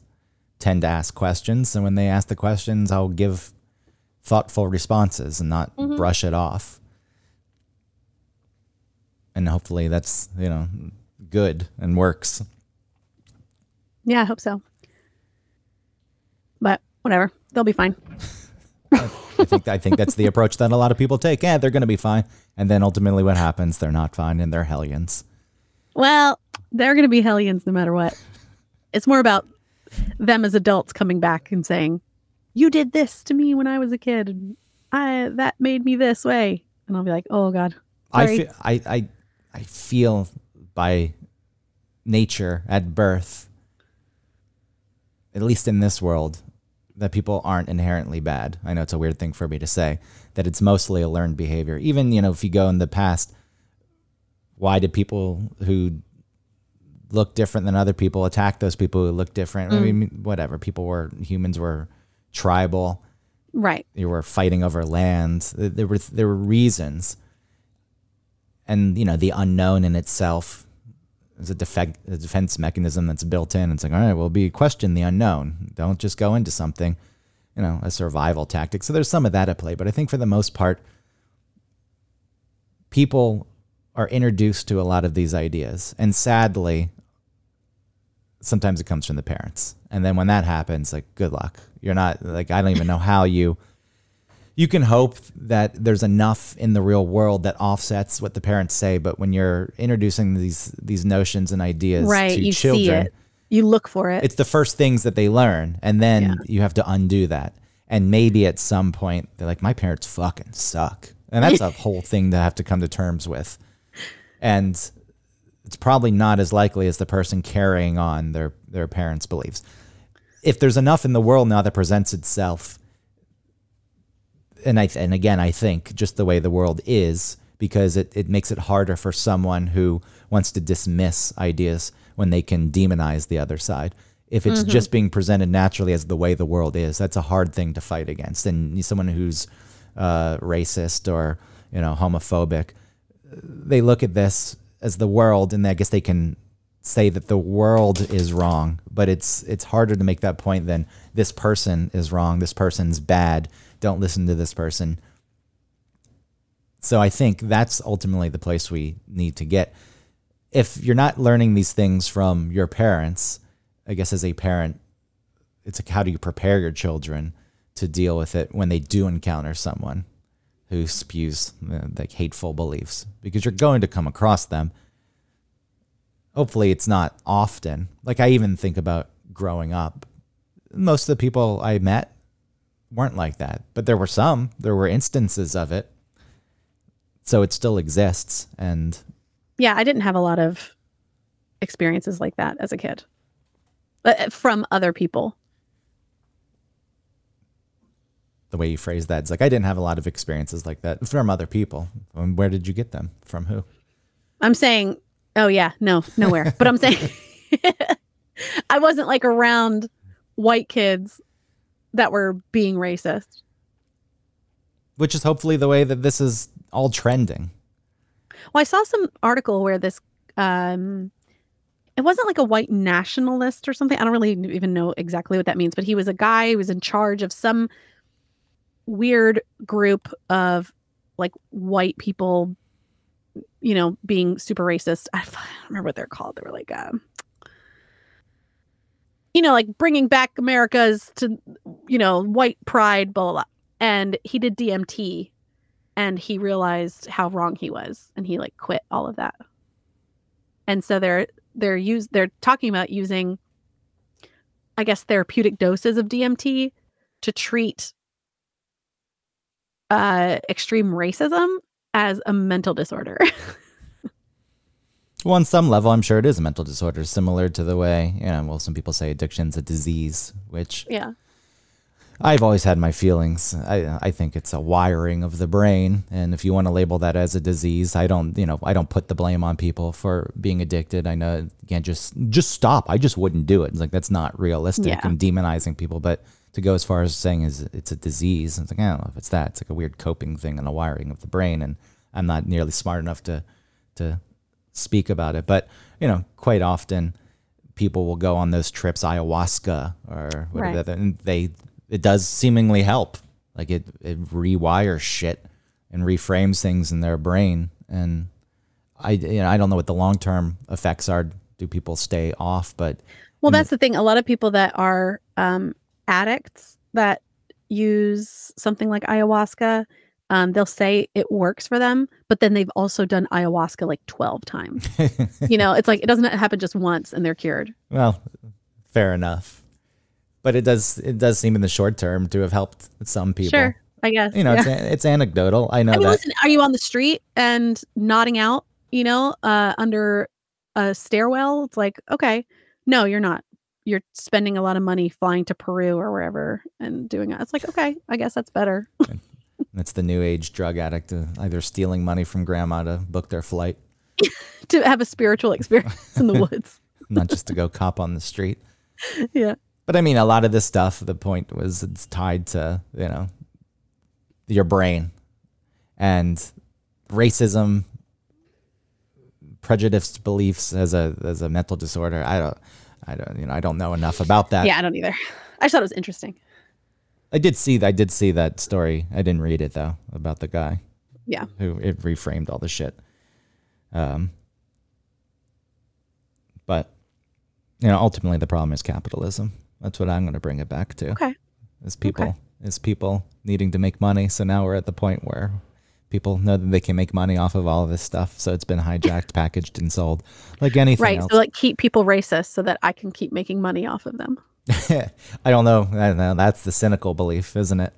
tend to ask questions, and when they ask the questions, I'll give thoughtful responses and not brush it off. And hopefully that's, you know, good and works. yeah, I hope so. But whatever, they'll be fine. I think I think that's the approach that a lot of people take. Yeah, they're going to be fine, and then ultimately, what happens? They're not fine, and they're hellions. Well, they're going to be hellions no matter what. It's more about them as adults coming back and saying, "You did this to me when I was a kid, and I that made me this way." And I'll be like, "Oh God, I feel I, I I feel by nature at birth, at least in this world, that people aren't inherently bad. I know it's a weird thing for me to say that it's mostly a learned behavior. Even you know if you go in the past, why did people who look different than other people attack those people who look different? I mean, mm. whatever. People were humans were tribal right, you were fighting over land. There were there were reasons, and you know the unknown in itself is a, defect, a defense mechanism that's built in. It's like all right, well, be question the unknown. Don't just go into something, you know, a survival tactic. So there's some of that at play, but I think for the most part, people are introduced to a lot of these ideas, and sadly, sometimes it comes from the parents. And then when that happens, like good luck. You're not like I don't even know how you you can hope that there's enough in the real world that offsets what the parents say, but when you're introducing these these notions and ideas right." to You children, you look for it. it's the first things that they learn, and then Yeah. you have to undo that. And maybe at some point they're like, "My parents fucking suck," and that's a whole thing to have to come to terms with. And it's probably not as likely as the person carrying on their their parents' beliefs. If there's enough in the world now that presents itself, and I and again I think just the way the world is because it, it makes it harder for someone who wants to dismiss ideas when they can demonize the other side. If it's just being presented naturally as the way the world is, that's a hard thing to fight against. And someone who's uh, racist or you know homophobic, they look at this as the world, and I guess they can say that the world is wrong. But it's it's harder to make that point than this person is wrong. This person's bad. Don't listen to this person. So I think that's ultimately the place we need to get. If you're not learning these things from your parents, I guess as a parent, it's like how do you prepare your children to deal with it when they do encounter someone who spews uh, like hateful beliefs because you're going to come across them. Hopefully, it's not often. Like I even think about growing up. Most of the people I met weren't like that, but there were some. There were instances of it. So it still exists, and Yeah, I didn't have a lot of experiences like that as a kid. But from other people. the way you phrase that, it's like I didn't have a lot of experiences like that from other people. Um, Where did you get them from? Who? I'm saying, oh yeah, no, nowhere. but I'm saying I wasn't like around white kids that were being racist. Which is hopefully the way that this is all trending. Well, I saw some article where this um it wasn't like a white nationalist or something. I don't really even know exactly what that means, but he was a guy who was in charge of some weird group of like white people, you know, being super racist. I don't remember what they're called. They were like, um, you know, like bringing back America's to, you know, white pride, blah, blah, blah. And he did DMT and he realized how wrong he was and he like quit all of that. And so they're they're use they're talking about using I guess therapeutic doses of DMT to treat uh extreme racism as a mental disorder. Well, on some level, I'm sure it is a mental disorder, similar to the way, you know, well, some people say addiction's a disease, which yeah. I've always had my feelings. I I think it's a wiring of the brain, and if you want to label that as a disease, I don't. You know, I don't put the blame on people for being addicted. I know you can't just just stop. I just wouldn't do it. It's like that's not realistic Yeah. and demonizing people. But to go as far as saying is it's a disease, it's like I don't know if it's that. It's like a weird coping thing and a wiring of the brain, and I'm not nearly smart enough to to speak about it. But you know, quite often people will go on those trips, ayahuasca or whatever, Right. and they it does seemingly help. Like it it rewires shit and reframes things in their brain. And I you know I don't know what the long term effects are. Do people stay off? But Well, that's the thing. A lot of people that are um, addicts that use something like ayahuasca, um, they'll say it works for them, but then they've also done ayahuasca like 12 times. you know, it's like it doesn't happen just once and they're cured. well, fair enough. But it does it does seem in the short term to have helped some people. Sure, I guess. You know, yeah. it's, it's anecdotal. I know I mean, that. listen, are you on the street and nodding out, you know, uh, under a stairwell? It's like, okay, no, you're not. You're spending a lot of money flying to Peru or wherever and doing it. It's like, okay, I guess that's better. It's the new age drug addict uh, either stealing money from grandma to book their flight, to have a spiritual experience in the woods. not just to go cop on the street. Yeah. But I mean, a lot of this stuff, the point was it's tied to, you know, your brain and racism, prejudiced beliefs as a as a mental disorder. I don't I don't you know, I don't know enough about that. Yeah, I don't either. I just thought it was interesting. I did see I did see that story. I didn't read it though about the guy Yeah. who it reframed all the shit. Um but you know, ultimately the problem is capitalism. That's what I'm going to bring it back to. Okay. is people is people needing to make money. So now we're at the point where people know that they can make money off of all of this stuff. So it's been hijacked, packaged, and sold like anything Right. else. So like keep people racist so that I can keep making money off of them. I don't know. I don't know. That's the cynical belief, isn't it?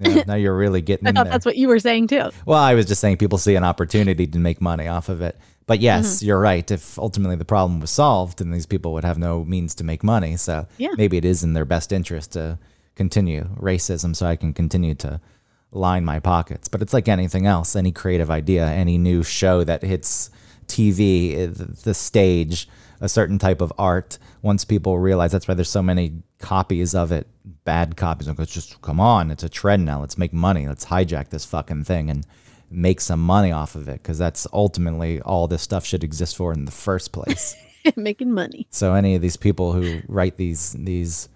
Yeah, now you're really getting I in thought there. that's what you were saying too. Well, I was just saying people see an opportunity to make money off of it. But yes, Mm-hmm. you're right. If ultimately the problem was solved, then these people would have no means to make money. So Yeah. maybe it is in their best interest to continue racism so I can continue to line my pockets. But it's like anything else, any creative idea, any new show that hits TV, eh, the stage, a certain type of art. Once people realize that's why there's so many copies of it, bad copies. Let's just come on, it's a trend now. Let's make money. Let's hijack this fucking thing and make some money off of it because that's ultimately all this stuff should exist for in the first place. making money. So any of these people who write these these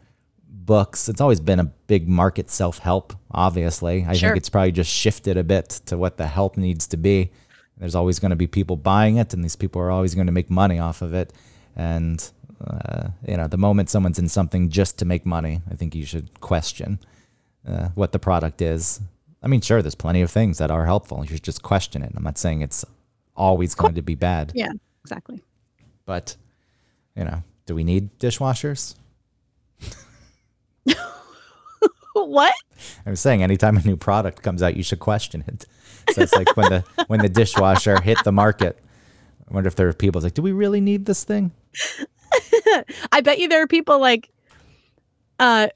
books. It's always been a big market self help, obviously. I Sure. think it's probably just shifted a bit to what the help needs to be. There's always going to be people buying it, and these people are always going to make money off of it. And, uh, you know, the moment someone's in something just to make money, I think you should question uh, what the product is. I mean, sure, there's plenty of things that are helpful. You should just question it. I'm not saying it's always going to be bad, Yeah, exactly. but, you know, do we need dishwashers? What? I'm saying anytime a new product comes out, you should question it. So it's like when the when the dishwasher hit the market. I wonder if there are people like, do we really need this thing? I bet you there are people like, uh,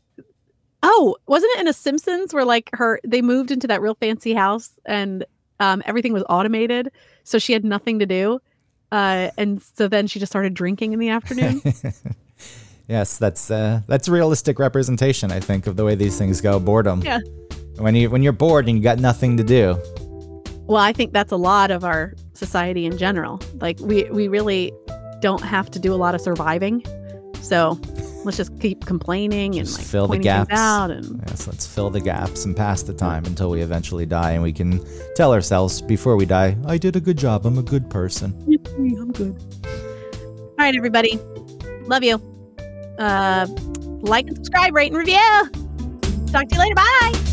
oh, wasn't it in a Simpsons where like her they moved into that real fancy house and um, everything was automated, so she had nothing to do, uh, and so then she just started drinking in the afternoon. Yes, that's uh, that's realistic representation, I think, of the way these things go. Boredom. Yeah. When you when you're bored and you got nothing to do, well, I think that's a lot of our society in general. Like we we really don't have to do a lot of surviving, so let's just keep complaining and like fill the gaps. out and yes, let's fill the gaps and pass the time until we eventually die, and we can tell ourselves before we die, "I did a good job. I'm a good person." I'm good. All right, everybody. Love you. Uh, like and subscribe, rate and review. Talk to you later. Bye.